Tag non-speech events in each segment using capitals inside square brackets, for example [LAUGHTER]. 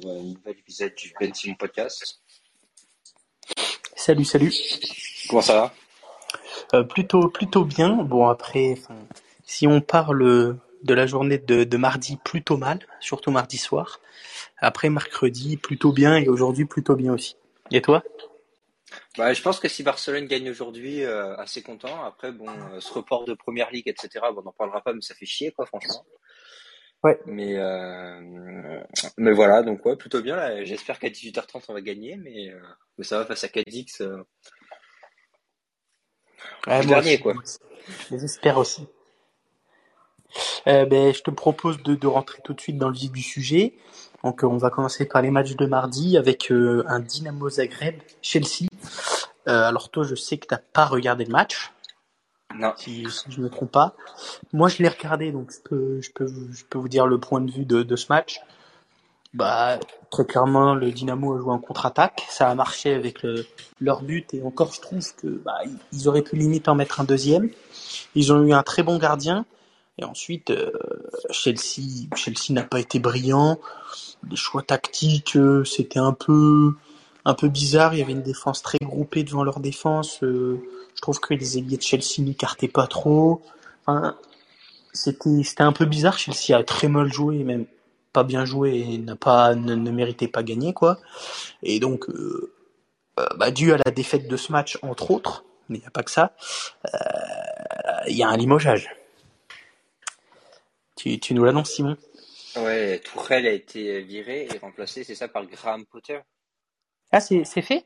pour un nouvel épisode du Ben Simon Podcast. Salut, salut. Comment ça va? Euh, Plutôt, plutôt bien. Bon après, si on parle de la journée de, de, mardi, plutôt mal, surtout mardi soir. Après mercredi, plutôt bien et aujourd'hui plutôt bien aussi. Et toi? Bah, je pense que si Barcelone gagne aujourd'hui, euh, assez content. Après, bon, euh, ce report de première ligue, etc. Bon, on n'en parlera pas, mais ça fait chier, quoi, franchement. Ouais. Mais euh, mais voilà, donc ouais, plutôt bien. Là. J'espère qu'à 18h30 on va gagner, mais, euh, mais ça va face à Cadix. Euh... Ouais, le dernier, quoi. J'espère aussi. Ben, je te propose de, de, rentrer tout de suite dans le vif du sujet. Donc, on va commencer par les matchs de mardi avec un Dynamo Zagreb Chelsea. Alors toi, je sais que t'as pas regardé le match. Non. Si, je me trompe pas. Moi, je l'ai regardé, donc je peux, je peux, je peux vous dire le point de vue de, de ce match. Bah, très clairement, le Dynamo a joué en contre-attaque. Ça a marché avec le, leur but et encore, je trouve que bah, ils auraient pu limite en mettre un deuxième. Ils ont eu un très bon gardien. Et ensuite, euh, Chelsea, Chelsea n'a pas été brillant. Les choix tactiques, euh, c'était un peu, un peu bizarre. Il y avait une défense très groupée devant leur défense. Euh, je trouve que les ailiers de Chelsea n'écartaient pas trop. Enfin, c'était, c'était un peu bizarre. Chelsea a très mal joué, même pas bien joué et n'a pas, ne, ne méritait pas gagner, quoi. Et donc, euh, bah, dû à la défaite de ce match, entre autres, mais il n'y a pas que ça, il y a un limogeage. Tu, tu nous l'annonces, Simon? Ouais, Tourelle a été viré et remplacé, c'est ça, par Graham Potter? Ah, c'est fait?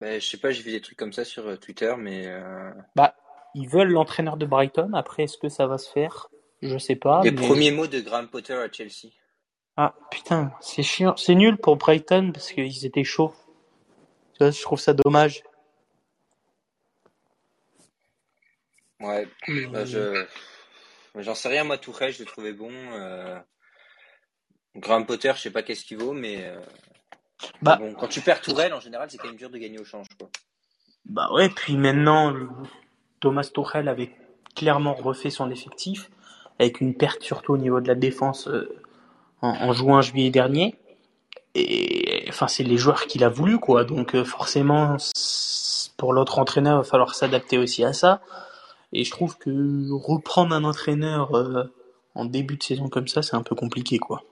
Ben, Je sais pas, j'ai vu des trucs comme ça sur Twitter, mais. Euh... Bah, ils veulent l'entraîneur de Brighton. Après, est-ce que ça va se faire? Je sais pas. Les mais... premiers mots de Graham Potter à Chelsea. Ah, putain, c'est chiant. C'est nul pour Brighton parce qu'ils étaient chauds. Je trouve ça dommage. Ouais, bah, je. J'en sais rien, moi, Tourelle, je le trouvais bon. Euh... Graham Potter, je sais pas qu'est-ce qu'il vaut, mais. Euh... Bah, bon, quand tu perds Tourelle, en général, c'est quand même dur de gagner au change, quoi. Bah ouais, puis maintenant, Thomas Tourelle avait clairement refait son effectif, avec une perte surtout au niveau de la défense euh, en, en, juin, juillet dernier. Et enfin, c'est les joueurs qu'il a voulu, quoi. Donc euh, forcément, pour l'autre entraîneur, il va falloir s'adapter aussi à ça. Et je trouve que reprendre un entraîneur euh, en début de saison comme ça, c'est un peu compliqué, quoi.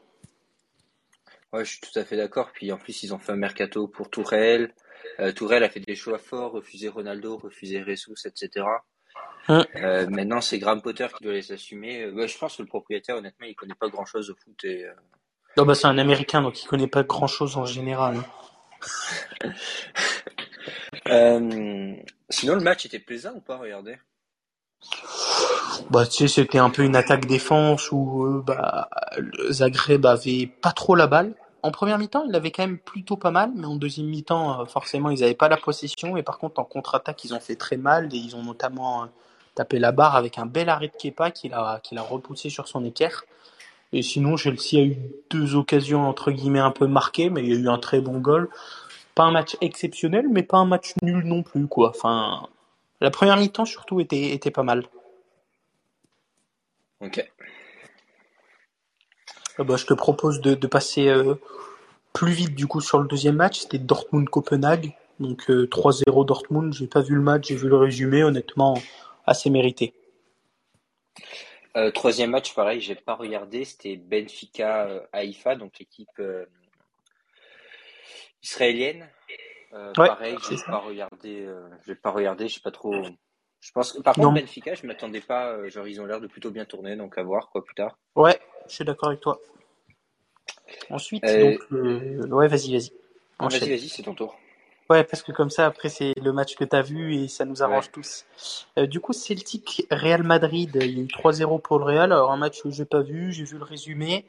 Ouais, je suis tout à fait d'accord. Puis en plus, ils ont fait un mercato pour Tourelle. Euh, Tourelle a fait des choix forts, refusé Ronaldo, refusé Ressus, etc. Hein euh, maintenant, c'est Graham Potter qui doit les assumer. Ouais, je pense que le propriétaire, honnêtement, il connaît pas grand-chose au foot. Et, euh... Non, bah c'est un Américain, donc il connaît pas grand-chose en général. [LAUGHS] Euh, sinon, le match était plaisant ou pas Regardez? Bah, tu sais, c'était un peu une attaque-défense où euh, bah, Zagreb avait pas trop la balle. En première mi-temps, il l'avait quand même plutôt pas mal, mais en deuxième mi-temps, euh, forcément, ils n'avaient pas la possession. Et par contre, en contre-attaque, ils ont fait très mal. Et ils ont notamment euh, tapé la barre avec un bel arrêt de Kepa qu'il a, qu'il a repoussé sur son équerre. Et sinon, Chelsea a eu deux occasions, entre guillemets, un peu marquées, mais il y a eu un très bon goal. Pas un match exceptionnel, mais pas un match nul non plus, quoi. Enfin, la première mi-temps, surtout, était, était pas mal. Ok. Euh, bah, je te propose de, de passer euh, plus vite du coup sur le deuxième match. C'était Dortmund-Copenhague. Donc euh, 3-0 Dortmund. J'ai pas vu le match, j'ai vu le résumé. Honnêtement, assez mérité. Euh, troisième match, pareil, j'ai pas regardé. C'était Benfica Haïfa, donc l'équipe israélienne. ouais, pareil, j'ai pas regardé. j'ai pas regardé. Je sais pas trop. Je pense que, par contre, Non. Benfica, je m'attendais pas. euh, genre, ils ont l'air de plutôt bien tourner, donc à voir quoi plus tard. Ouais, je suis d'accord avec toi. Ensuite, Euh, donc, euh, ouais, vas-y, vas-y. Ah. Vas-y, vas-y, c'est ton tour. Ouais, parce que comme ça, après, c'est le match que tu as vu et ça nous arrange tous. Euh, du coup, Celtic, Real Madrid, il y a eu 3-0 pour le Real. Alors, un match que j'ai pas vu, j'ai vu le résumé.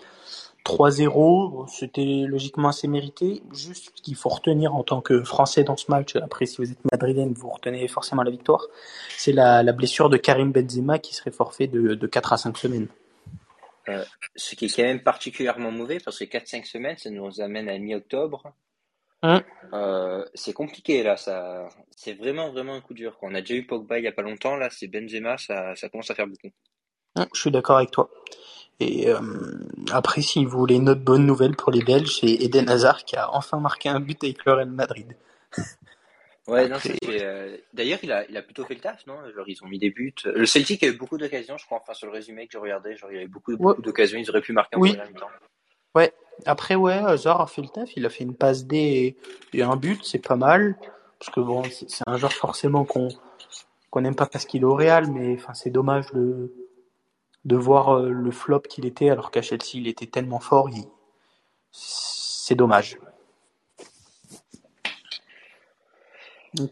3-0, bon, c'était logiquement assez mérité. Juste ce qu'il faut retenir en tant que Français dans ce match, après, si vous êtes madrilène, vous retenez forcément la victoire, c'est la, la blessure de Karim Benzema qui serait forfait de, de 4 à 5 semaines. Euh, ce qui est quand même particulièrement mauvais parce que 4-5 semaines, ça nous amène à mi-octobre. Hum. Euh, c'est compliqué là, ça, c'est vraiment vraiment un coup dur. quoi. On a déjà eu Pogba il y a pas longtemps, là c'est Benzema, ça, ça commence à faire beaucoup. Hum, Je suis d'accord avec toi. Et euh, après, si vous voulez une autre bonne nouvelle pour les Belges, c'est Eden Hazard qui a enfin marqué un but avec le Real Madrid. [LAUGHS] Ouais, non, euh, D'ailleurs, il a, il a plutôt fait le taf, non? Genre, ils ont mis des buts. Le Celtic a eu beaucoup d'occasions, je crois, enfin, sur le résumé que je regardais, genre, il y avait beaucoup, beaucoup d'occasions, ils auraient pu marquer en oui. temps. Ouais, après, ouais, Hazard a fait le taf, il a fait une passe D et, un but, c'est pas mal. Parce que bon, c'est un joueur forcément qu'on qu'on n'aime pas parce qu'il est au Real, mais enfin, c'est dommage de, de voir euh, le flop qu'il était, alors qu'à Chelsea, il était tellement fort, c'est dommage.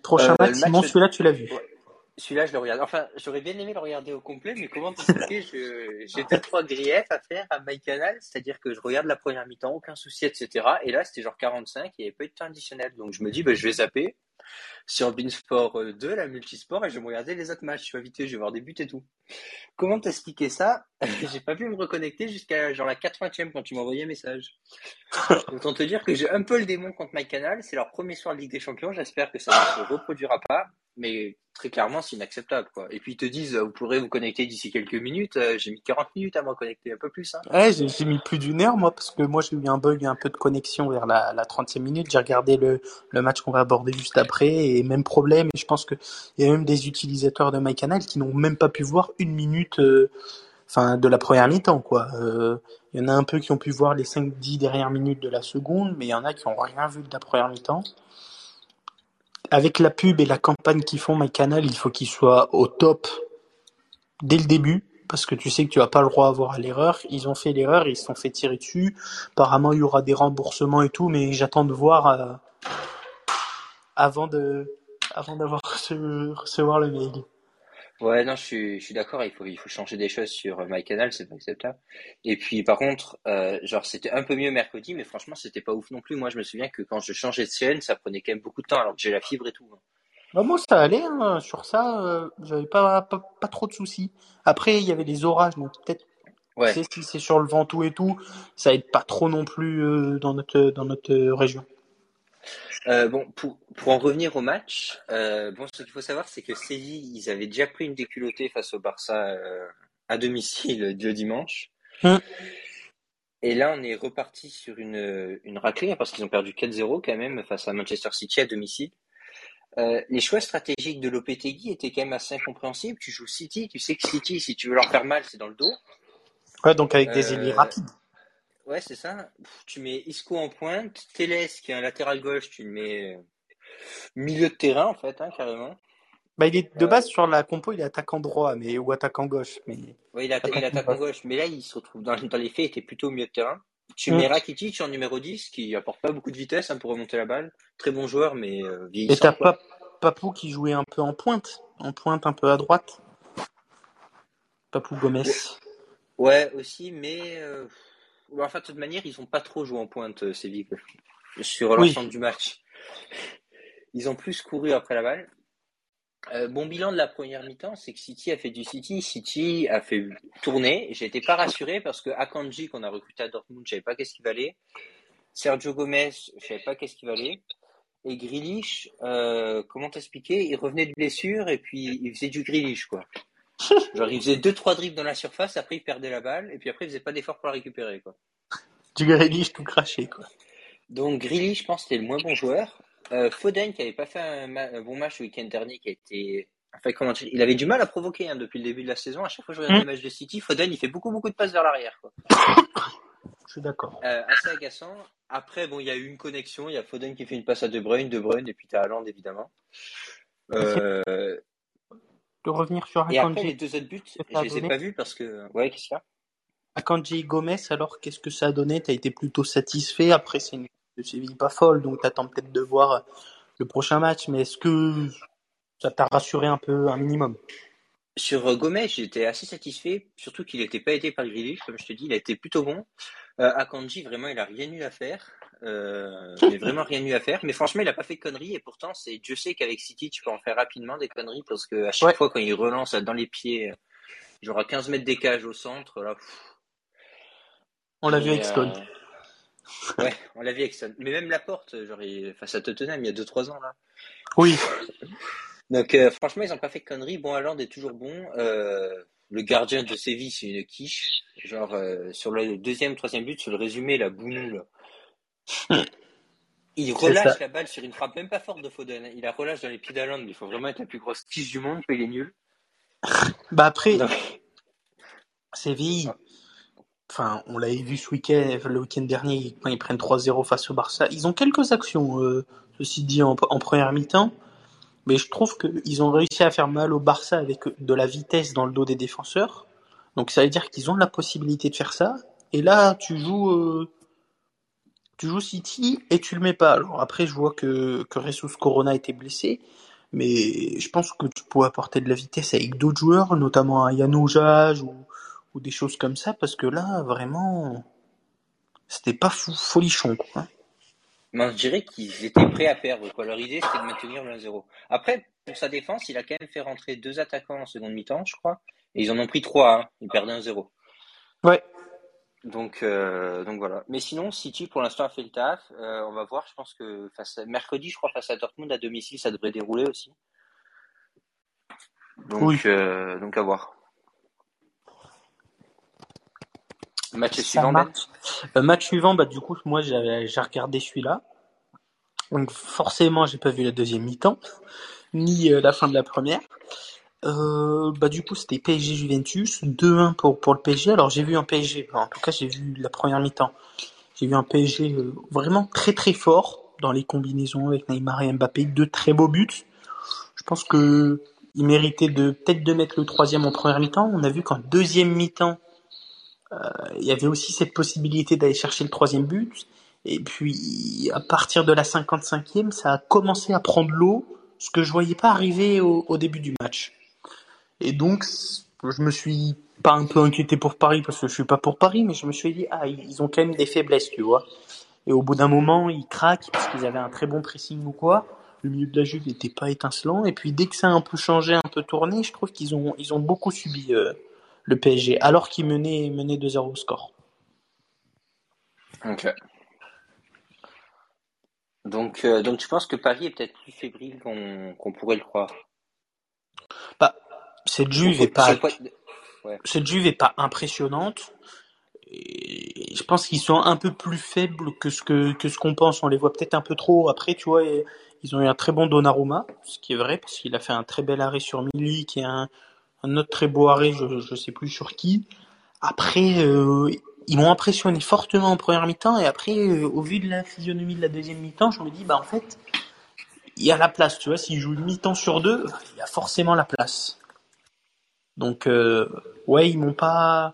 Prochain euh, match, Simon, celui-là, tu l'as vu. Celui-là, je le regarde. Enfin, j'aurais bien aimé le regarder au complet, mais comment t'expliquer? J'ai deux, trois griefs à faire à MyCanal, c'est-à-dire que je regarde la première mi-temps, aucun souci, etc. Et là, c'était genre 45, il n'y avait pas eu de temps additionnel. Donc, je me dis, bah, je vais zapper sur Beansport 2, euh, la multisport, et je vais me regarder les autres matchs. Je vais vite, je vais voir des buts et tout. Comment t'expliquer ça? [LAUGHS] J'ai pas pu me reconnecter jusqu'à genre la 80e quand tu m'as envoyé un message. [LAUGHS] Autant te dire que j'ai un peu le démon contre MyCanal. C'est leur premier soir de Ligue des Champions. J'espère que ça ne se reproduira pas mais très clairement, c'est inacceptable, quoi. Et puis ils te disent, vous pourrez vous connecter d'ici quelques minutes. Euh, j'ai mis 40 minutes à me connecter, un peu plus. Hein. Ouais, j'ai mis plus d'une heure, moi, parce que moi j'ai eu un bug, un peu de connexion vers la, la 30e minute. J'ai regardé le, le match qu'on va aborder juste après, et même problème. Et je pense que il y a même des utilisateurs de MyCanal qui n'ont même pas pu voir une minute, euh, de la première mi-temps, quoi. Euh, il y en a un peu qui ont pu voir les 5-10 dernières minutes de la seconde, mais il y en a qui ont rien vu de la première mi-temps avec la pub et la campagne qu'ils font MyCanal, il faut qu'ils soient au top dès le début parce que tu sais que tu vas pas le droit à avoir à l'erreur. Ils ont fait l'erreur, ils se sont fait tirer dessus. Apparemment, il y aura des remboursements et tout, mais j'attends de voir euh, avant de avant d'avoir [LAUGHS] recevoir le mail. Ouais, non, je suis, je suis d'accord. Il faut, il faut changer des choses sur euh, MyCanal, c'est pas acceptable. Et puis, par contre, euh, genre, c'était un peu mieux mercredi, mais franchement, c'était pas ouf non plus. Moi, je me souviens que quand je changeais de chaîne, ça prenait quand même beaucoup de temps, alors que j'ai la fibre et tout. Hein. Bah, moi, ça allait. Hein. Sur ça, euh, j'avais pas, pas, pas, trop de soucis. Après, il y avait les orages, donc peut-être. Ouais. Si c'est sur le vent tout et tout, ça aide pas trop non plus euh, dans notre dans notre région. Euh, bon, pour, pour en revenir au match, euh, bon, ce qu'il faut savoir, c'est que Séville, ils avaient déjà pris une déculottée face au Barça euh, à domicile le dimanche. Hum. Et là, on est reparti sur une, une raclée, hein, parce qu'ils ont perdu 4-0 quand même face à Manchester City à domicile. Les choix stratégiques de Lopetegui étaient quand même assez incompréhensibles. Tu joues City, tu sais que City, si tu veux leur faire mal, c'est dans le dos. Ouais, donc avec des ailiers rapides. Ouais, c'est ça. Tu mets Isco en pointe, Teles qui est un latéral gauche, tu le mets euh, milieu de terrain en fait, hein, carrément. Bah, il est de base sur la compo, il est attaquant droit, mais ou attaquant gauche. Mais... Oui, il, est attaquant gauche, mais là il se retrouve dans, dans les faits, il était plutôt au milieu de terrain. Tu mets mm. Rakitic en numéro 10 qui apporte pas beaucoup de vitesse hein, pour remonter la balle. Très bon joueur, mais euh, vieillissant. Et t'as pas Papou qui jouait un peu en pointe, en pointe un peu à droite. Papou Gomez. Ouais, aussi, mais euh, enfin, de toute manière, ils n'ont pas trop joué en pointe, euh, Séville, sur l'ensemble du match. Ils ont plus couru après la balle. Euh, bon bilan de la première mi-temps, c'est que City a fait du City. City a fait tourner. J'étais pas rassuré parce que Akanji, qu'on a recruté à Dortmund, je savais pas qu'est-ce qu'il valait. Sergio Gomez, je savais pas qu'est-ce qu'il valait. Et Grealish, euh, comment t'expliquer? Il revenait de blessure et puis il faisait du Grealish, quoi. Genre, il faisait deux, trois dribbles dans la surface, après il perdait la balle, et puis après il faisait pas d'effort pour la récupérer, quoi. Du Grealish tout craché, quoi. Donc, Grealish, je pense, c'était le moins bon joueur. Euh, Foden, qui avait pas fait un, bon match le week-end dernier, qui a été, enfin, comment il avait du mal à provoquer, hein, depuis le début de la saison. À chaque fois que je regarde mmh. les matchs de City, Foden, il fait beaucoup, beaucoup de passes vers l'arrière, quoi. Je suis d'accord. Euh, assez agaçant. Après, bon, il y a eu une connexion. Il y a Foden qui fait une passe à De Bruyne, De Bruyne, et puis t'as Haaland, évidemment. Euh, de revenir sur Akanji. Et après, les deux autres buts, je les ai pas vus parce que. Ouais, qu'est-ce qu'il y a? Akanji Gomez, alors qu'est-ce que ça a donné? T'as été plutôt satisfait Après, c'est une de Séville pas folle, donc t'attends peut-être de voir le prochain match, mais est-ce que ça t'a rassuré un peu, un minimum? Sur euh, Gomez, j'étais assez satisfait, surtout qu'il n'était pas aidé par Grealish, comme je te dis, il a été plutôt bon. Euh, Akanji, vraiment, il a rien eu à faire. Euh, il vraiment rien eu à faire. Mais franchement, il a pas fait de conneries. Et pourtant, c'est Dieu sait qu'avec City, tu peux en faire rapidement des conneries parce que à chaque fois quand il relance dans les pieds, genre à 15 mètres des cages au centre, là. On l'a vu avec Stone. Euh, ouais, on l'a vu avec Stone. Mais même la porte, genre face à Tottenham, il y a 2-3 ans là. Oui. Donc euh, franchement, ils ont pas fait de conneries. Bon, Hollande est toujours bon. le gardien de Séville, c'est une quiche. Genre, euh, sur le deuxième, troisième but, sur le résumé, la bounou, là. Il relâche la balle sur une frappe même pas forte de Foden. Il la relâche dans les pieds d'Aland. Il faut vraiment être la plus grosse quiche du monde, il est nul. Bah après, Séville, enfin, on l'avait vu ce week-end, le week-end dernier, quand ils prennent 3-0 face au Barça. Ils ont quelques actions, euh, ceci dit, en, en première mi-temps. Mais je trouve qu'ils ont réussi à faire mal au Barça avec de la vitesse dans le dos des défenseurs. Donc ça veut dire qu'ils ont la possibilité de faire ça. Et là, tu joues, euh, tu joues City et tu le mets pas. Alors après, je vois que, que Jesus Corona était blessé. Mais je pense que tu peux apporter de la vitesse avec d'autres joueurs, notamment un Yann ou, ou des choses comme ça, parce que là, vraiment, c'était pas fou, folichon, quoi. Je dirais qu'ils étaient prêts à perdre. Quoi. Leur idée, c'était de maintenir le 1-0. Après, pour sa défense, il a quand même fait rentrer deux attaquants en seconde mi-temps, je crois. Et ils en ont pris trois. Hein. Ils perdaient 1-0. Ouais. Donc, euh, donc voilà. Mais sinon, City pour l'instant a fait le taf. Euh, on va voir. Je pense que face à, mercredi, je crois, face à Dortmund à domicile, ça devrait dérouler aussi. Donc, oui. euh, donc à voir. Match suivant, Ben Match suivant, bah du coup, moi j'ai regardé celui-là. Donc forcément, j'ai pas vu la deuxième mi-temps, ni la fin de la première. Euh, bah du coup, c'était PSG Juventus, 2-1 pour pour le PSG. Alors j'ai vu un PSG, en tout cas j'ai vu la première mi-temps. J'ai vu un PSG euh, vraiment très très fort dans les combinaisons avec Neymar et Mbappé, deux très beaux buts. Je pense que il méritait de peut-être de mettre le troisième en première mi-temps. On a vu qu'en deuxième mi-temps, euh, il y avait aussi cette possibilité d'aller chercher le troisième but. Et puis, à partir de la 55e, ça a commencé à prendre l'eau, ce que je voyais pas arriver au, au, début du match. Et donc, je me suis pas un peu inquiété pour Paris, parce que je suis pas pour Paris, mais je me suis dit, ah, ils ont quand même des faiblesses, tu vois. Et au bout d'un moment, ils craquent, parce qu'ils avaient un très bon pressing ou quoi. Le milieu de la Juve n'était pas étincelant. Et puis, dès que ça a un peu changé, un peu tourné, je trouve qu'ils ont, ils ont beaucoup subi euh, le PSG, alors qu'il menait, menait 2-0 au score. Ok. Donc, euh, donc tu penses que Paris est peut-être plus fébrile qu'on pourrait le croire? Cette Juve est pas, ouais. cette Juve est pas impressionnante. Et je pense qu'ils sont un peu plus faibles que ce que, que ce qu'on pense. On les voit peut-être un peu trop. Après, tu vois, ils ont eu un très bon Donnarumma, ce qui est vrai, parce qu'il a fait un très bel arrêt sur Milik qui est un, un autre très beau arrêt, je ne sais plus sur qui. Après, euh, ils m'ont impressionné fortement en première mi-temps et après, euh, au vu de la physionomie de la deuxième mi-temps, je me dis, bah en fait, il y a la place, tu vois, s'ils jouent une mi-temps sur deux, il y a forcément la place. Donc, euh, ouais, ils m'ont pas...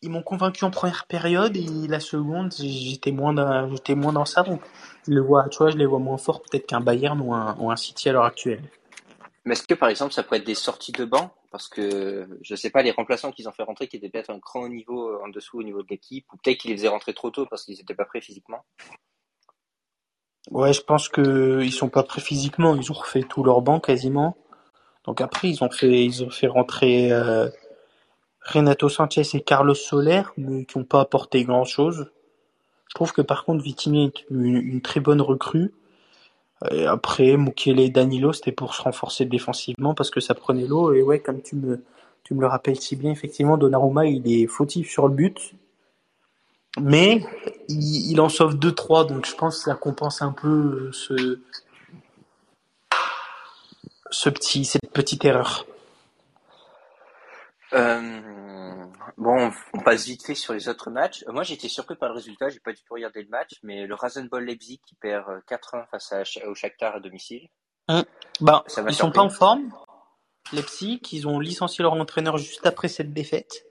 Ils m'ont convaincu en première période et la seconde, j'étais moins dans, j'étais moins dans ça. Donc, je les vois, tu vois, je les vois moins forts peut-être qu'un Bayern ou un, ou un City à l'heure actuelle. Mais est-ce que par exemple ça pourrait être des sorties de banc? Parce que je sais pas, les remplaçants qu'ils ont fait rentrer qui étaient peut-être un grand niveau euh, en dessous au niveau de l'équipe, ou peut-être qu'ils les faisaient rentrer trop tôt parce qu'ils n'étaient pas prêts physiquement. Ouais, je pense que ils sont pas prêts physiquement. Ils ont refait tout leur banc quasiment. Donc après ils ont fait ils rentrer euh, Renato Sanchez et Carlos Soler, mais qui n'ont pas apporté grand chose. Je trouve que par contre Vitini est une, très bonne recrue. Après, Mukiele et Danilo, c'était pour se renforcer défensivement parce que ça prenait l'eau. Et ouais, comme tu me, le rappelles si bien, effectivement, Donnarumma, il est fautif sur le but. Mais il, il en sauve 2-3, donc je pense que ça compense un peu ce, ce petit, cette petite erreur. Euh, bon, on passe vite fait sur les autres matchs. Moi, j'étais surpris par le résultat. J'ai pas du tout regardé le match, mais le Rasenball Leipzig qui perd 4-1 face à, au Shakhtar à domicile. Mmh. Bah, ils surpris. sont pas en forme. Leipzig, ils ont licencié leur entraîneur juste après cette défaite.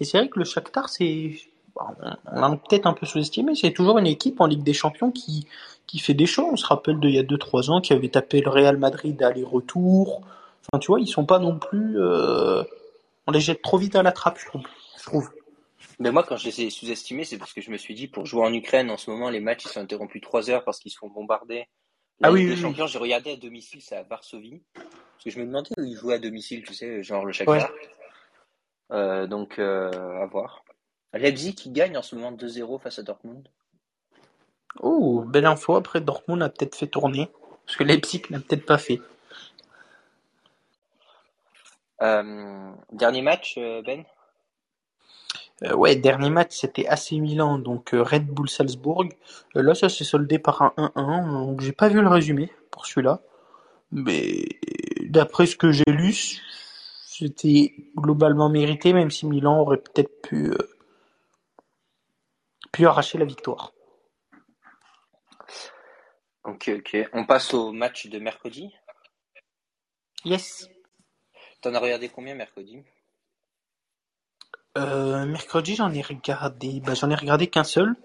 Et c'est vrai que le Shakhtar, c'est, on l'a peut-être un peu sous-estimé, c'est toujours une équipe en Ligue des Champions qui, qui fait des choses. On se rappelle d'il y a 2-3 ans qui avait tapé le Real Madrid aller-retour. Enfin, tu vois, ils sont pas non plus, euh, on les jette trop vite à la trappe, je trouve. Je trouve. Mais moi, quand je les ai sous-estimés, c'est parce que je me suis dit, pour jouer en Ukraine, en ce moment, les matchs, ils sont interrompus trois heures parce qu'ils se font bombarder. Ah oui, les oui, champions, oui. j'ai regardé à domicile, c'est à Varsovie. Parce que je me demandais où ils jouaient à domicile, tu sais, genre le Shakhtar. Ouais. Euh, donc, euh, à voir. Leipzig qui gagne en ce moment 2-0 face à Dortmund. Oh, belle info. Après, Dortmund a peut-être fait tourner. Parce que Leipzig n'a peut-être pas fait. Euh, dernier match, euh, Ben? Euh, Ouais, dernier match, c'était AC Milan, donc Red Bull Salzbourg. là, ça s'est soldé par un 1-1, donc j'ai pas vu le résumé pour celui-là. Mais d'après ce que j'ai lu, c'était globalement mérité, même si Milan aurait peut-être pu, pu arracher la victoire. Ok, ok. On passe au match de mercredi? Yes. T'en as regardé combien mercredi? Euh, Mercredi, j'en ai regardé, bah, j'en ai regardé qu'un seul.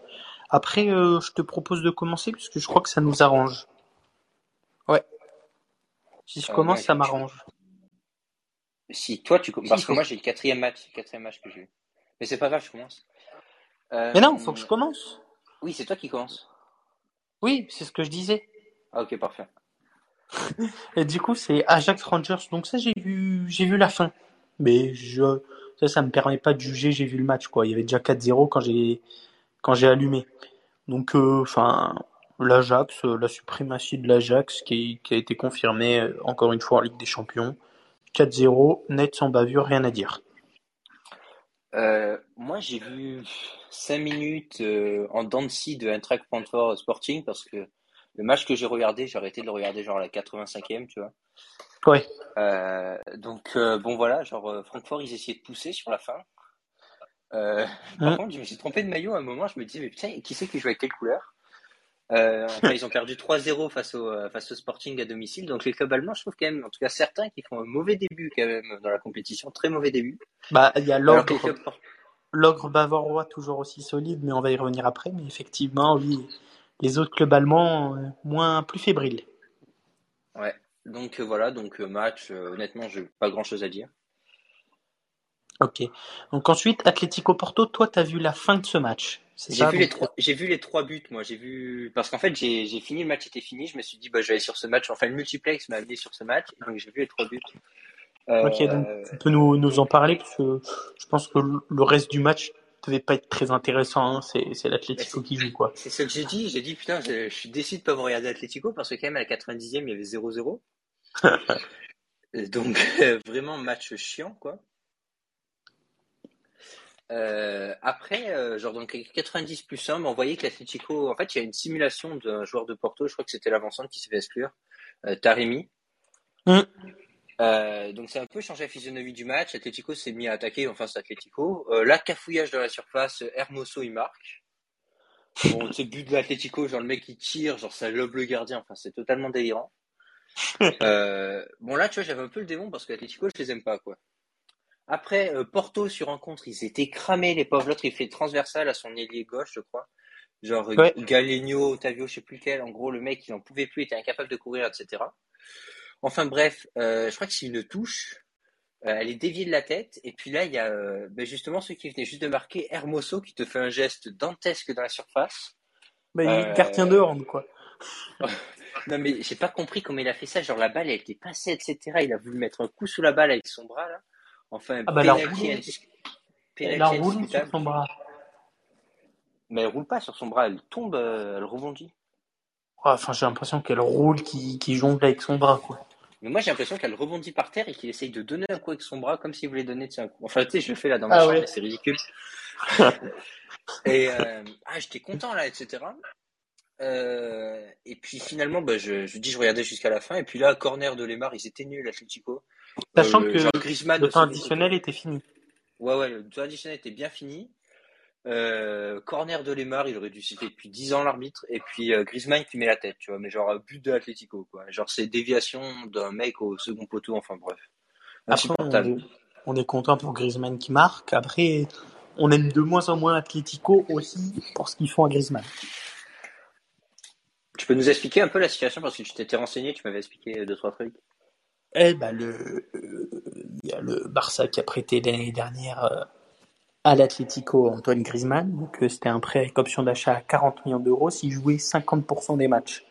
Après, euh, je te propose de commencer puisque je crois que ça nous arrange. Ouais. Si je euh, commence, ça m'arrange. Si toi tu commences, parce que moi j'ai le quatrième match, le quatrième match que j'ai. Mais c'est pas grave, je commence. Mais non, faut que je commence. Oui, c'est toi qui commence. Oui, c'est ce que je disais. Ah, ok, parfait. [LAUGHS] Et du coup, c'est Ajax Rangers. Donc ça, j'ai vu, j'ai vu la fin. Mais je, ça, ça me permet pas de juger. J'ai vu le match, quoi. Il y avait déjà 4-0 quand j'ai, quand j'ai allumé. Donc, euh, enfin, l'Ajax, euh, la suprématie de l'Ajax qui, qui a été confirmée euh, encore une fois en Ligue des Champions. 4-0, net sans bavure, rien à dire. Moi, j'ai vu 5 minutes en dents de Eintracht Francfort Sporting parce que le match que j'ai regardé, j'ai arrêté de le regarder genre à la 85e, tu vois. Ouais. Euh, donc euh, bon voilà, genre euh, Francfort, ils essayaient de pousser sur la fin. par hein contre, je me suis trompé de maillot à un moment, je me disais mais putain, qui c'est qui joue avec quelle couleur? Enfin, [LAUGHS] ils ont perdu 3-0 face au face au Sporting à domicile. Donc les clubs allemands, je trouve quand même, en tout cas certains, qui font un mauvais début quand même dans la compétition, très mauvais début. Bah il y a l'ogre, l'ogre bavarois toujours aussi solide, mais on va y revenir après. Mais effectivement, oui, les autres clubs allemands euh, moins plus fébriles. Ouais, donc euh, voilà, donc euh, match, honnêtement, j'ai pas grand chose à dire. Ok. Donc ensuite, Atlético Porto, toi, tu as vu la fin de ce match? J'ai vu, les trois, j'ai vu les trois buts, moi. J'ai vu parce qu'en fait, j'ai, fini le match était fini. Je me suis dit, bah, je vais aller sur ce match. Enfin, le multiplex m'a amené sur ce match, donc j'ai vu les trois buts. ok, donc tu peux nous, nous en parler parce que je pense que le reste du match, devait pas être très intéressant. Hein. C'est l'Atlético qui joue, quoi. C'est ce que j'ai dit. J'ai dit, putain, je, suis déçu de pas vous regarder l'Atlético parce que quand même, à la 90e, il y avait 0-0. [LAUGHS] Donc, vraiment, match chiant, quoi. Euh, après, euh, genre donc 90 plus 1, on voyait que l'Atlético, en fait, il y a une simulation d'un joueur de Porto, je crois que c'était l'avancante qui s'est fait exclure, euh, Taremi. Mm. Euh, donc c'est un peu changé la physionomie du match. Atletico s'est mis à attaquer en face d'Atletico. Là, cafouillage dans la surface, Hermoso il marque. Bon, c'est but de l'Atletico, genre le mec il tire, genre ça lobe le gardien, enfin c'est totalement délirant. [LAUGHS] Bon là, tu vois, j'avais un peu le démon parce que l'Atletico, je les aime pas quoi. Après, euh, Porto sur rencontre, ils étaient cramés les pauvres. L'autre il fait transversal à son ailier gauche, je crois. Genre ouais. Galegno, Otavio, je sais plus lequel. En gros, le mec il en pouvait plus, il était incapable de courir, etc. Enfin bref, euh, je crois que c'est une touche. Euh, elle est déviée de la tête. Et puis là, il y a euh, ben justement ceux qui venaient juste de marquer Hermoso qui te fait un geste dantesque dans la surface. Bah, il est gardien de hand, quoi. [LAUGHS] non, mais j'ai pas compris comment il a fait ça. Genre, la balle, elle était passée, etc. Il a voulu mettre un coup sous la balle avec son bras, là. Enfin, ah bah, elle roule sur son bras. Mais elle roule pas sur son bras, elle tombe, elle rebondit. Enfin, j'ai l'impression qu'elle roule, qu'il jongle avec son bras, quoi. Mais moi, j'ai l'impression qu'elle rebondit par terre et qu'il essaye de donner un coup avec son bras comme s'il voulait donner un coup. Enfin, tu sais, je le fais là dans ma ah chambre, c'est ridicule. [LAUGHS] et euh, ah, j'étais content là, etc. Euh, et puis finalement, bah, je, je dis, je regardais jusqu'à la fin. Et puis là, corner de Lemar, ils étaient nuls, l'Atlético. Sachant euh, que Griezmann, le temps additionnel était fini. Ouais, ouais, le temps additionnel était bien fini. Euh, corner de Lemar, il aurait dû citer depuis 10 ans l'arbitre, et puis euh, Griezmann qui met la tête, tu vois, mais genre but de l'Atlético, quoi. Genre c'est déviation d'un mec au second poteau, enfin bref. Après, on, est content pour Griezmann qui marque. Après, on aime de moins en moins l'Atlético aussi pour ce qu'ils font à Griezmann. Tu peux nous expliquer un peu la situation? Parce que tu t'étais renseigné, tu m'avais expliqué deux trois trucs. Eh ben le, il y a le Barça qui a prêté l'année dernière. Euh, à l'Atlético Antoine Griezmann. Donc euh, c'était un prêt avec option d'achat à 40 millions d'euros s'il jouait 50% des matchs.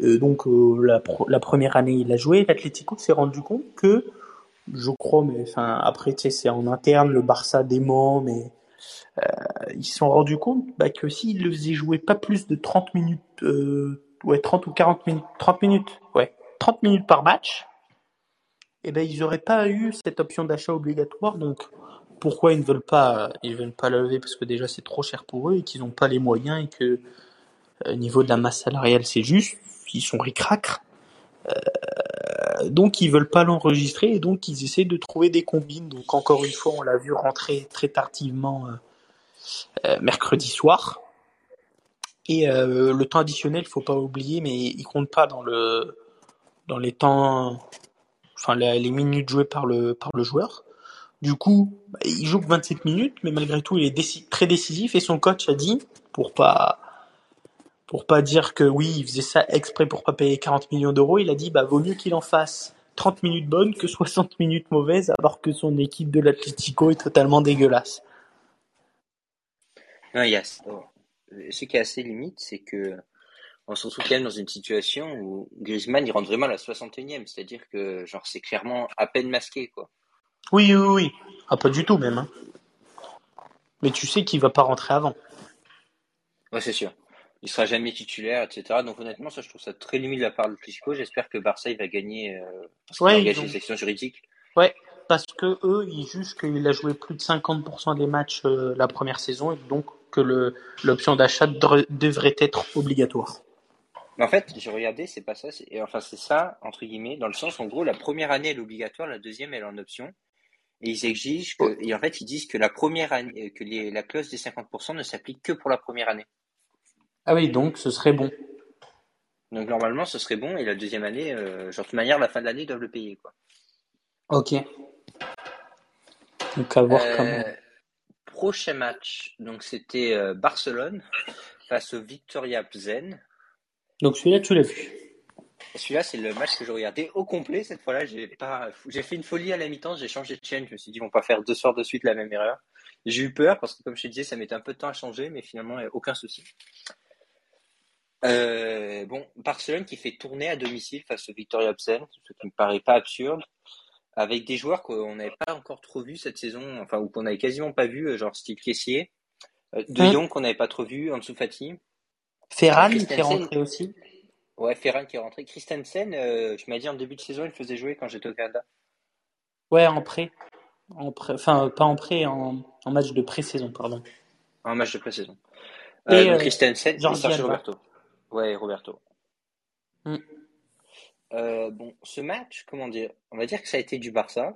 Euh, donc euh, la, première année il a joué, l'Atlético s'est rendu compte que, je crois, mais enfin après tu sais c'est en interne, le Barça dément, mais ils se sont rendus compte bah, que s'il le faisait jouer pas plus de 30 minutes, ouais 30 ou 40 minutes, 30 minutes, ouais 30 minutes par match, eh ben, ils n'auraient pas eu cette option d'achat obligatoire. Donc, pourquoi ils ne veulent pas, ils veulent pas la lever Parce que déjà, c'est trop cher pour eux et qu'ils n'ont pas les moyens et que, au euh, niveau de la masse salariale, c'est juste. Ils sont ricracres. Euh, donc, ils veulent pas l'enregistrer et donc, ils essaient de trouver des combines. Donc, encore une fois, on l'a vu rentrer très tardivement euh, mercredi soir. Et le temps additionnel, faut pas oublier, mais il compte pas dans le dans les temps enfin les minutes jouées par le, par le joueur. Du coup, bah, il joue que 27 minutes, mais malgré tout, il est très décisif et son coach a dit, pour pas, pour pas dire que oui, il faisait ça exprès pour pas payer 40 millions d'euros, il a dit, bah, vaut mieux qu'il en fasse 30 minutes bonnes que 60 [LAUGHS] minutes mauvaises, alors que son équipe de l'Atlético est totalement dégueulasse. Non, il ce qui est assez limite, c'est que on se retrouve quand même dans une situation où Griezmann il rentre vraiment à la 61e, c'est-à-dire que genre c'est clairement à peine masqué quoi. Oui oui oui, ah, pas du tout même. Hein. Mais tu sais qu'il va pas rentrer avant. Ouais c'est sûr. Il sera jamais titulaire, etc. Donc honnêtement ça je trouve ça très limite de la part de Clisco. J'espère que Barça il va gagner euh, parce qu'il ouais, une section juridique. Ouais, parce que eux ils jugent qu'il a joué plus de 50% des matchs euh, la première saison et donc que le l'option d'achat devrait être obligatoire. Mais en fait, j'ai regardé, c'est pas ça. Et enfin, c'est ça, entre guillemets, dans le sens, en gros, la première année, elle est obligatoire, la deuxième, elle est en option. Et ils exigent que, et en fait, ils disent que la première année, que les, la clause des 50% ne s'applique que pour la première année. Ah oui, donc ce serait bon. Donc normalement, ce serait bon, et la deuxième année, euh, genre de toute manière, la fin de l'année, ils doivent le payer, quoi. Ok. Donc à voir euh, comment. Prochain match, donc c'était euh, Barcelone face au Victoria Plzen. Donc celui-là, tu l'as vu. Celui-là, c'est le match que je regardais au complet. Cette fois-là, j'ai pas, j'ai fait une folie à la mi-temps. J'ai changé de chaîne. Je me suis dit, ils vont pas faire deux soirs de suite la même erreur. J'ai eu peur parce que, comme je te disais, ça mettait un peu de temps à changer, mais finalement, aucun souci. Euh, bon, Barcelone qui fait tourner à domicile face au Victoria Plzen, ce qui me paraît pas absurde, avec des joueurs qu'on n'avait pas encore trop vus cette saison, enfin, ou qu'on n'avait quasiment pas vu, genre style Caissier, euh, De Jong qu'on n'avait pas trop vu, Ansu Fati. Ferran qui est rentré aussi. Ouais, Ferran qui est rentré. Christensen, euh, tu m'as dit en début de saison, il faisait jouer quand j'étais au Canada. Ouais, en prêt. En Enfin, pas en prêt, en, match de pré-saison, pardon. En match de pré-saison. Euh, euh, Christensen et Sergio Roberto. Ouais, Roberto. Hmm. bon, ce match, comment dire On va dire que ça a été du Barça.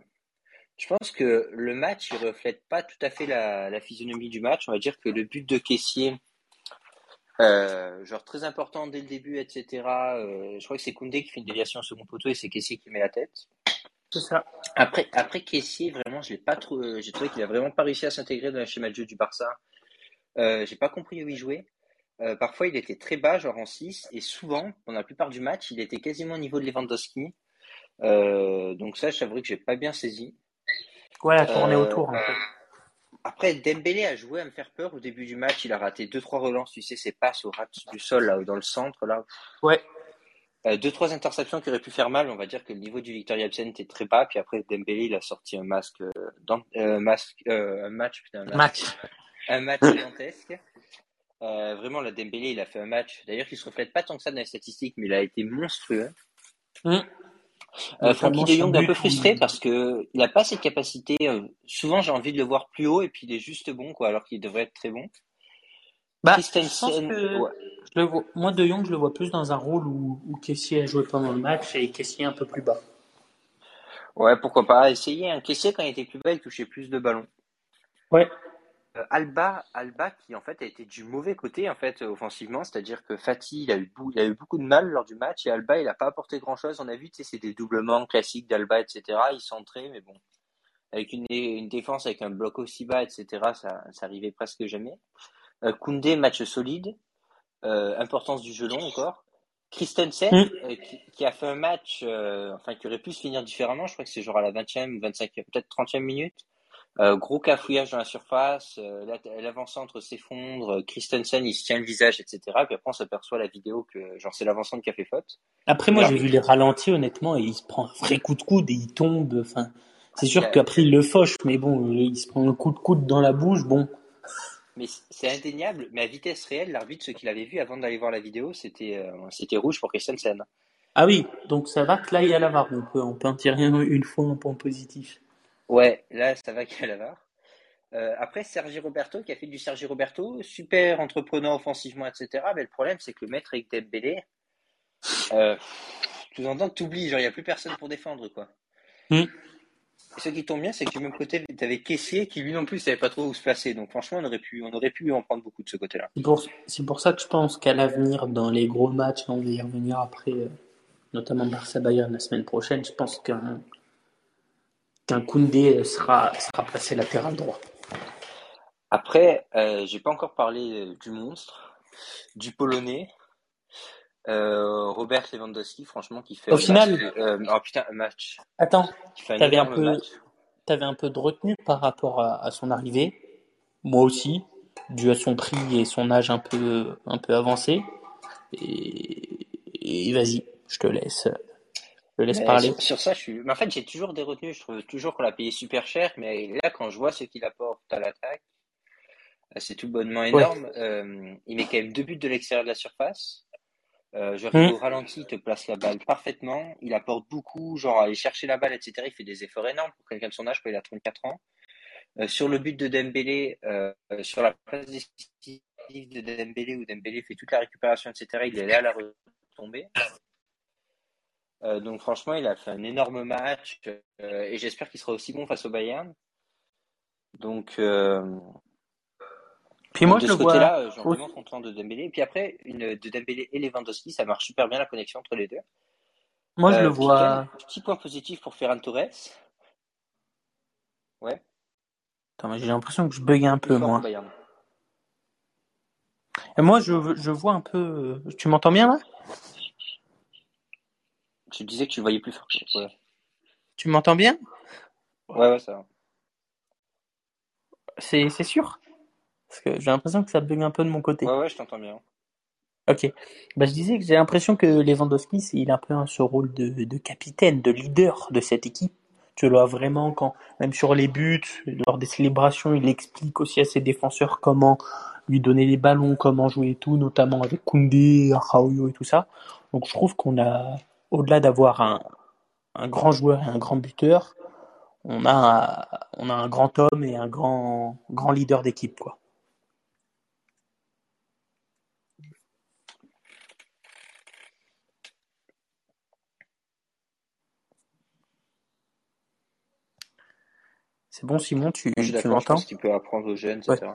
Je pense que le match, il reflète pas tout à fait la, la physionomie du match. On va dire que le but de Caissier, euh, genre très important dès le début, etc. Euh, je crois que c'est Koundé qui fait une déviation au second poteau et c'est Kessier qui met la tête. C'est ça. Après, après Kessier, vraiment, je l'ai pas trop. Euh, j'ai trouvé qu'il a vraiment pas réussi à s'intégrer dans le schéma de jeu du Barça. Euh, j'ai pas compris où il jouait. Euh, parfois, il était très bas, genre en 6, et souvent, pendant la plupart du match, il était quasiment au niveau de Lewandowski. Euh, donc ça, j'avoue que j'ai pas bien saisi. Ouais, la tournée autour. En fait. Après, Dembélé a joué à me faire peur au début du match. Il a raté deux trois relances, tu sais, ses passes au ras du sol là, dans le centre là. Ouais. Euh, deux trois interceptions qui auraient pu faire mal. On va dire que le niveau du Victoria Absent était très bas. Puis après, Dembélé il a sorti un masque, euh, dans, euh, masque, euh, un match, putain, un match, un match gigantesque. Vraiment, le Dembélé il a fait un match. D'ailleurs, qui se reflète pas tant que ça dans les statistiques, mais il a été monstrueux. Mmh. Euh, Francky de Jong un peu frustré parce que il a pas cette capacité. Euh, souvent, j'ai envie de le voir plus haut et puis il est juste bon, quoi, alors qu'il devrait être très bon. Bah, je le vois, moi, De Jong, je le vois plus dans un rôle où, où Kessier a joué pendant le match et Kessier un peu plus bas. Ouais, pourquoi pas essayer. Un Kessier, quand il était plus bas, il touchait plus de ballons. Ouais. Euh, Alba, Alba qui en fait a été du mauvais côté en fait offensivement, c'est-à-dire que Fatih il a eu, il a eu beaucoup de mal lors du match et Alba il a pas apporté grand-chose. On a vu, tu sais, c'est des doublements classiques d'Alba, etc. Il s'entrait, mais bon, avec une, une défense avec un bloc aussi bas, etc. Ça, ça arrivait presque jamais. Euh, Koundé match solide, euh, importance du jeu long encore. Christensen mm. euh, qui, qui, a fait un match, enfin qui aurait pu se finir différemment. Je crois que c'est genre à la 20e, 25e, peut-être 30e minute. Euh, gros cafouillage dans la surface, euh, l'avant-centre s'effondre, Christensen il se tient le visage, etc. Puis après on s'aperçoit la vidéo que genre c'est l'avant-centre qui a fait faute. Après moi j'ai vu les ralentis honnêtement et il se prend un vrai coup de coude et il tombe. Enfin, c'est sûr qu'après il le fauche, mais bon, il se prend un coup de coude dans la bouche, bon. Mais c'est indéniable, mais à vitesse réelle, l'arbitre, ce qu'il avait vu avant d'aller voir la vidéo, c'était euh, c'était rouge pour Christensen. Ah oui, donc ça va que là, il y a la VAR. On peut, on peut en tirer une fois un point positif. Ouais, là, ça va qu'il y a la VAR. Euh, après, Sergi Roberto, qui a fait du Sergi Roberto, super entreprenant offensivement, etc. Mais le problème, c'est que le maître avec Dembélé, euh, tu entends que tu oublies, genre, il n'y a plus personne pour défendre, quoi. Hmm. Et ce qui tombe bien, c'est que du même côté, tu avais Caissier qui lui non plus savait pas trop où se placer. Donc franchement, on aurait pu, on aurait pu en prendre beaucoup de ce côté-là. C'est pour, c'est pour ça que je pense qu'à l'avenir, dans les gros matchs, on va y revenir après, euh, notamment Barça Bayern la semaine prochaine, je pense qu'un qu'un Koundé sera, sera placé latéral droit. Après, euh, j'ai pas encore parlé euh, du monstre, du polonais, euh, Robert Lewandowski, franchement, qui fait Au un final- match, euh, oh putain, un match, Attends, T'avais un peu- avais un peu de retenue par rapport à, à son arrivée. Moi aussi, dû à son prix et son âge un peu, un peu avancé. Et, et vas-y, je te laisse, je te laisse Mais parler. Sur, sur ça, je suis. Mais en fait, j'ai toujours des retenues. Je trouve toujours qu'on l'a payé super cher. Mais là, quand je vois ce qu'il apporte à l'attaque, euh, c'est tout bonnement énorme. Euh, il met quand même deux buts de l'extérieur de la surface. Euh, je Hmm. au ralenti, il te place la balle parfaitement. Il apporte beaucoup, genre aller chercher la balle, etc. Il fait des efforts énormes pour quelqu'un de son âge, quand il a 34 ans. Euh, sur le but de Dembélé, euh, sur la passe décisive de Dembélé, où Dembélé fait toute la récupération, etc. Il est là à la retombée. Euh, donc franchement, il a fait un énorme match euh, et j'espère qu'il sera aussi bon face au Bayern. Donc euh, Puis moi, de je ce le vois. côté-là, euh, je suis vraiment content de Dembélé. Et puis après, une de Dembélé et Lewandowski, ça marche super bien la connexion entre les deux. Moi, je le vois. Petit point positif pour Ferran Torres. Ouais. Attends, mais j'ai l'impression que je bug un peu, moi. Et moi, je, je vois un peu. Tu m'entends bien là? Tu disais que tu le voyais plus fort. Ouais, Tu m'entends bien? Ouais, ouais, ça va. C'est c'est sûr? Parce que j'ai l'impression que ça bug un peu de mon côté. Ouais, ouais, je t'entends bien. Ok. Bah, je disais que j'ai l'impression que Lewandowski, il a un peu ce rôle de, de capitaine, de leader de cette équipe. Tu le vois vraiment quand, même sur les buts, lors des célébrations, il explique aussi à ses défenseurs comment lui donner les ballons, comment jouer et tout, notamment avec Koundé, Raoult et tout ça. Donc je trouve qu'on a, au-delà d'avoir un, un grand joueur et un grand buteur, on a, on a un grand homme et un grand, grand leader d'équipe, quoi. C'est bon, Simon, tu, je tu je m'entends? pense qu'il peut apprendre aux jeunes, etc.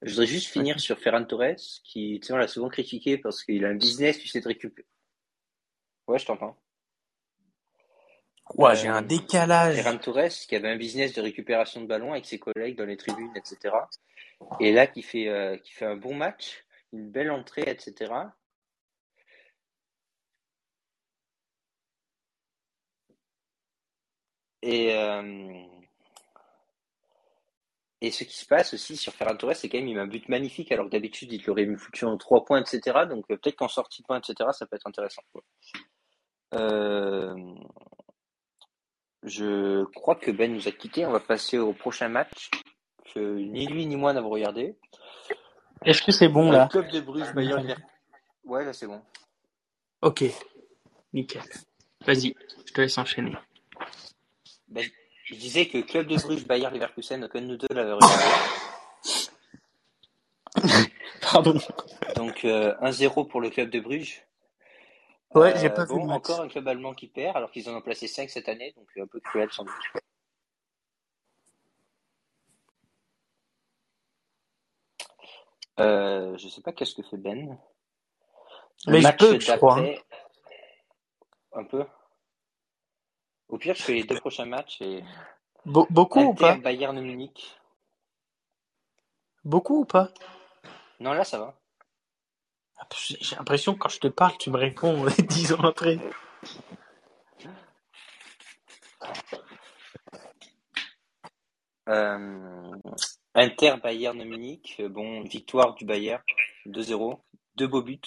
Je voudrais juste finir sur Ferran Torres, qui, tu sais, on l'a souvent critiqué parce qu'il a un business, tu sais, de récupérer. Ouais, je t'entends. Ouais, Euh, j'ai un décalage. Ferran Torres, qui avait un business de récupération de ballon avec ses collègues dans les tribunes, etc. Et là, qui fait, euh, qui fait un bon match, une belle entrée, etc. Et, euh, et ce qui se passe aussi sur Ferran Torres, c'est quand même il met un but magnifique, alors que d'habitude, il l'aurait mis foutu en 3 points, etc. Donc euh, peut-être qu'en sortie de points, etc., ça peut être intéressant. Euh, je crois que Ben nous a quittés. On va passer au prochain match que ni lui ni moi n'avons regardé. Est-ce que c'est bon Euh, là? Club de Bruges, Bayern Ouais, là c'est bon. Ok, nickel. Vas-y, je te laisse enchaîner. Ben, je disais que Club de Bruges, Bayern Leverkusen, aucun de nous deux l'avait regardé. [LAUGHS] Pardon. Donc euh, 1-0 pour le Club de Bruges. Ouais, Euh, j'ai pas bon, vu le match. encore un club allemand qui perd, alors qu'ils en ont placé 5 cette année, donc un peu cruel sans doute. Euh, je sais pas qu'est-ce que fait Ben. Le Mais je match peux, je crois, d'après, un peu. Au pire, je fais les deux prochains matchs et Be- beaucoup ou Inter, pas? Bayern Munich. Beaucoup ou pas? Non, là ça va. Ah, J'ai l'impression que quand je te parle, tu me réponds [LAUGHS] dix ans après. Euh, Inter, Bayern Munich. Bon, victoire du Bayern, 2-0. Deux beaux buts.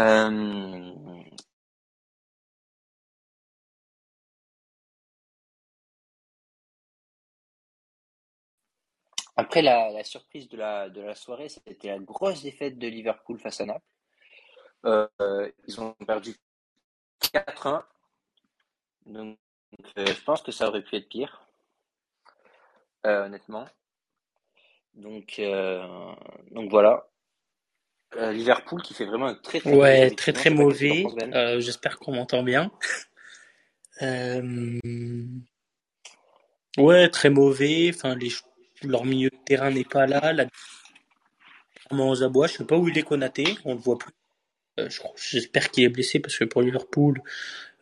Euh, Après, la, surprise de la, soirée, c'était la grosse défaite de Liverpool face à Naples. Euh, ils ont perdu 4-1. Donc, euh, je pense que ça aurait pu être pire, honnêtement. Donc, donc voilà. Liverpool qui fait vraiment un très très ouais très très mauvais. J'espère qu'on m'entend bien. [LAUGHS] Ouais, très mauvais. Enfin, les, leur milieu de terrain n'est pas là. La... aux abois, je sais pas où il est Konaté, on le voit plus. Euh, j'espère qu'il est blessé parce que pour Liverpool,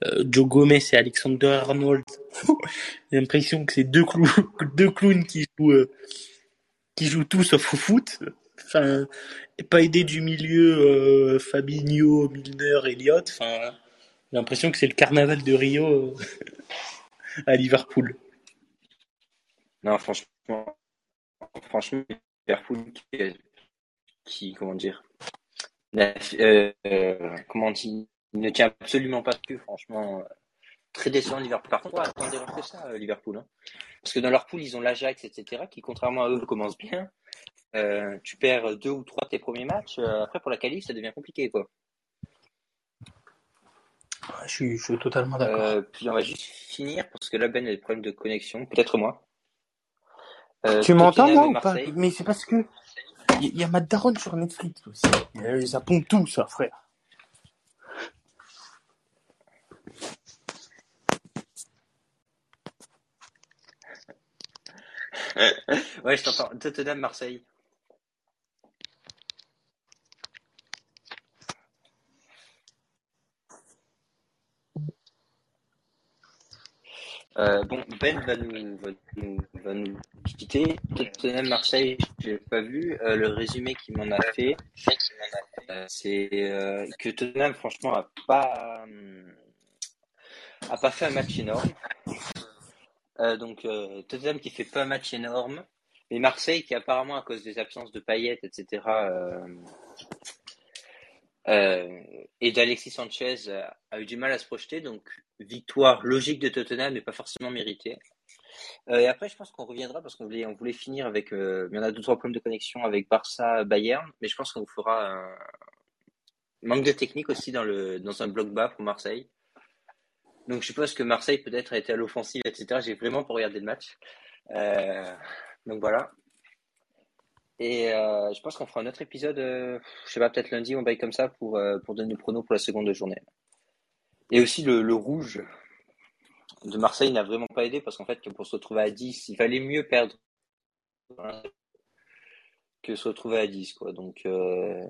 euh, Joe Gomez et Alexander Arnold, [LAUGHS] j'ai l'impression que c'est deux, clowns, [LAUGHS] deux clowns qui jouent, euh, qui jouent tous sauf au foot. Enfin, pas aidé du milieu Fabinho, Milner, Elliott. Enfin, j'ai l'impression que c'est le carnaval de Rio [LAUGHS] à Liverpool. Non, franchement, franchement, Liverpool qui, comment dire, euh, comment dire, ne tient absolument pas cul, franchement. Très décevant Liverpool. Par contre, ouais, attendez que ça, euh, Liverpool. Hein. Parce que dans leur poule, ils ont l'Ajax, etc., qui, contrairement à eux, commencent bien. Euh, tu perds deux ou trois de tes premiers matchs. après, pour la qualif, ça devient compliqué, quoi. Je suis, je suis totalement d'accord. puis on va juste finir, parce que là, Ben a des problèmes de connexion. Peut-être moi. Euh, tu m'entends moi ou pas Mais c'est parce que il y, a ma daronne sur Netflix aussi. ça pompe tout ça, frère. [LAUGHS] ouais, je t'entends. Tottenham, Marseille. Euh, bon, Ben va nous, va nous, quitter. Tottenham Marseille, j'ai pas vu. Euh, le résumé qu'il m'en a fait, euh, c'est que Tottenham, franchement, a pas, a pas fait un match énorme. donc Tottenham qui fait pas un match énorme, mais Marseille qui apparemment à cause des absences de Payet, etc. et d'Alexis Sanchez a eu du mal à se projeter, donc victoire logique de Tottenham, mais pas forcément méritée. Euh, et après, je pense qu'on reviendra parce qu'on voulait, finir avec. Euh, il y en a deux trois problèmes de connexion avec Barça, Bayern, mais je pense qu'on vous fera un manque de technique aussi dans le dans un bloc bas pour Marseille. Donc je suppose que Marseille peut-être a été à l'offensive, etc. J'ai vraiment pas regardé le match. Euh, donc voilà. Et je pense qu'on fera un autre épisode, je sais pas, peut-être lundi, on baille comme ça pour, pour donner le pronos pour la seconde journée. Et aussi le, rouge de Marseille n'a vraiment pas aidé parce qu'en fait, pour se retrouver à 10, il fallait mieux perdre que se retrouver à 10. Quoi. Donc, euh,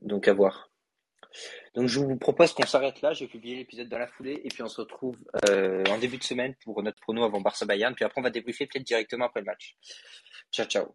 donc à voir. Donc je vous propose qu'on s'arrête là. J'ai publié l'épisode dans la foulée et puis on se retrouve euh, en début de semaine pour notre prono avant Barça Bayern. Puis après on va débriefer peut-être directement après le match. Ciao ciao.